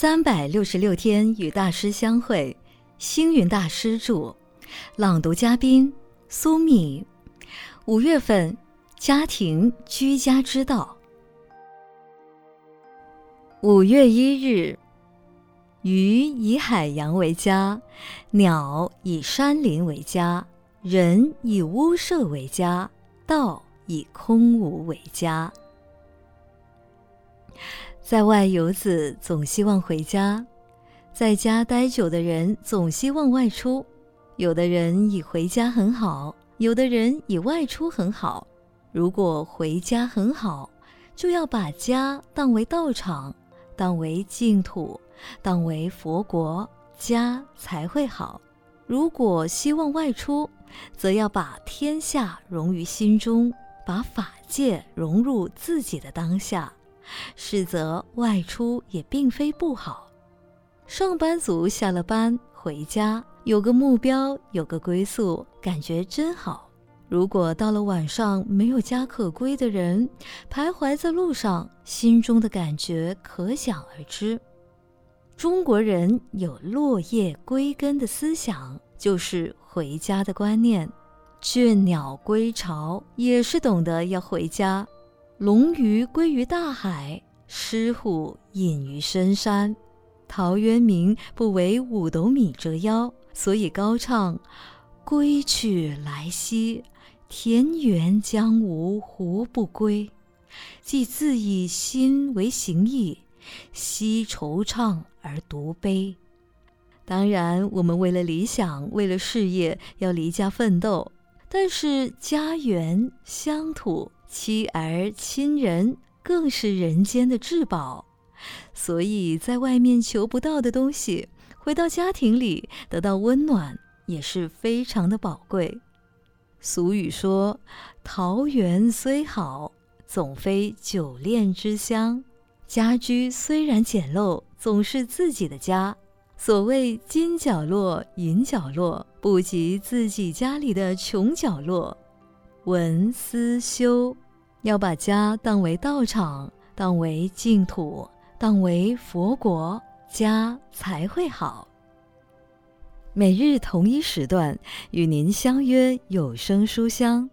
三百六十六天与大师相会，星云大师著，朗读嘉宾苏米。五月份，家庭居家之道。五月一日，鱼以海洋为家，鸟以山林为家，人以屋舍为家，道以空无为家。在外游子总希望回家，在家待久的人总希望外出。有的人以回家很好，有的人以外出很好。如果回家很好，就要把家当为道场，当为净土，当为佛国，家才会好。如果希望外出，则要把天下融于心中，把法界融入自己的当下。实则外出也并非不好。上班族下了班回家，有个目标，有个归宿，感觉真好。如果到了晚上没有家可归的人，徘徊在路上，心中的感觉可想而知。中国人有落叶归根的思想，就是回家的观念。倦鸟归巢，也是懂得要回家。龙鱼归于大海，狮虎隐于深山。陶渊明不为五斗米折腰，所以高唱：“归去来兮，田园将芜胡不归？既自以心为形役，奚惆怅而独悲？”当然，我们为了理想，为了事业，要离家奋斗。但是家园乡土。妻儿亲人更是人间的至宝，所以在外面求不到的东西，回到家庭里得到温暖也是非常的宝贵。俗语说：“桃园虽好，总非久恋之乡。”家居虽然简陋，总是自己的家。所谓金角落、银角落，不及自己家里的穷角落。文思修，要把家当为道场，当为净土，当为佛国，家才会好。每日同一时段与您相约有声书香。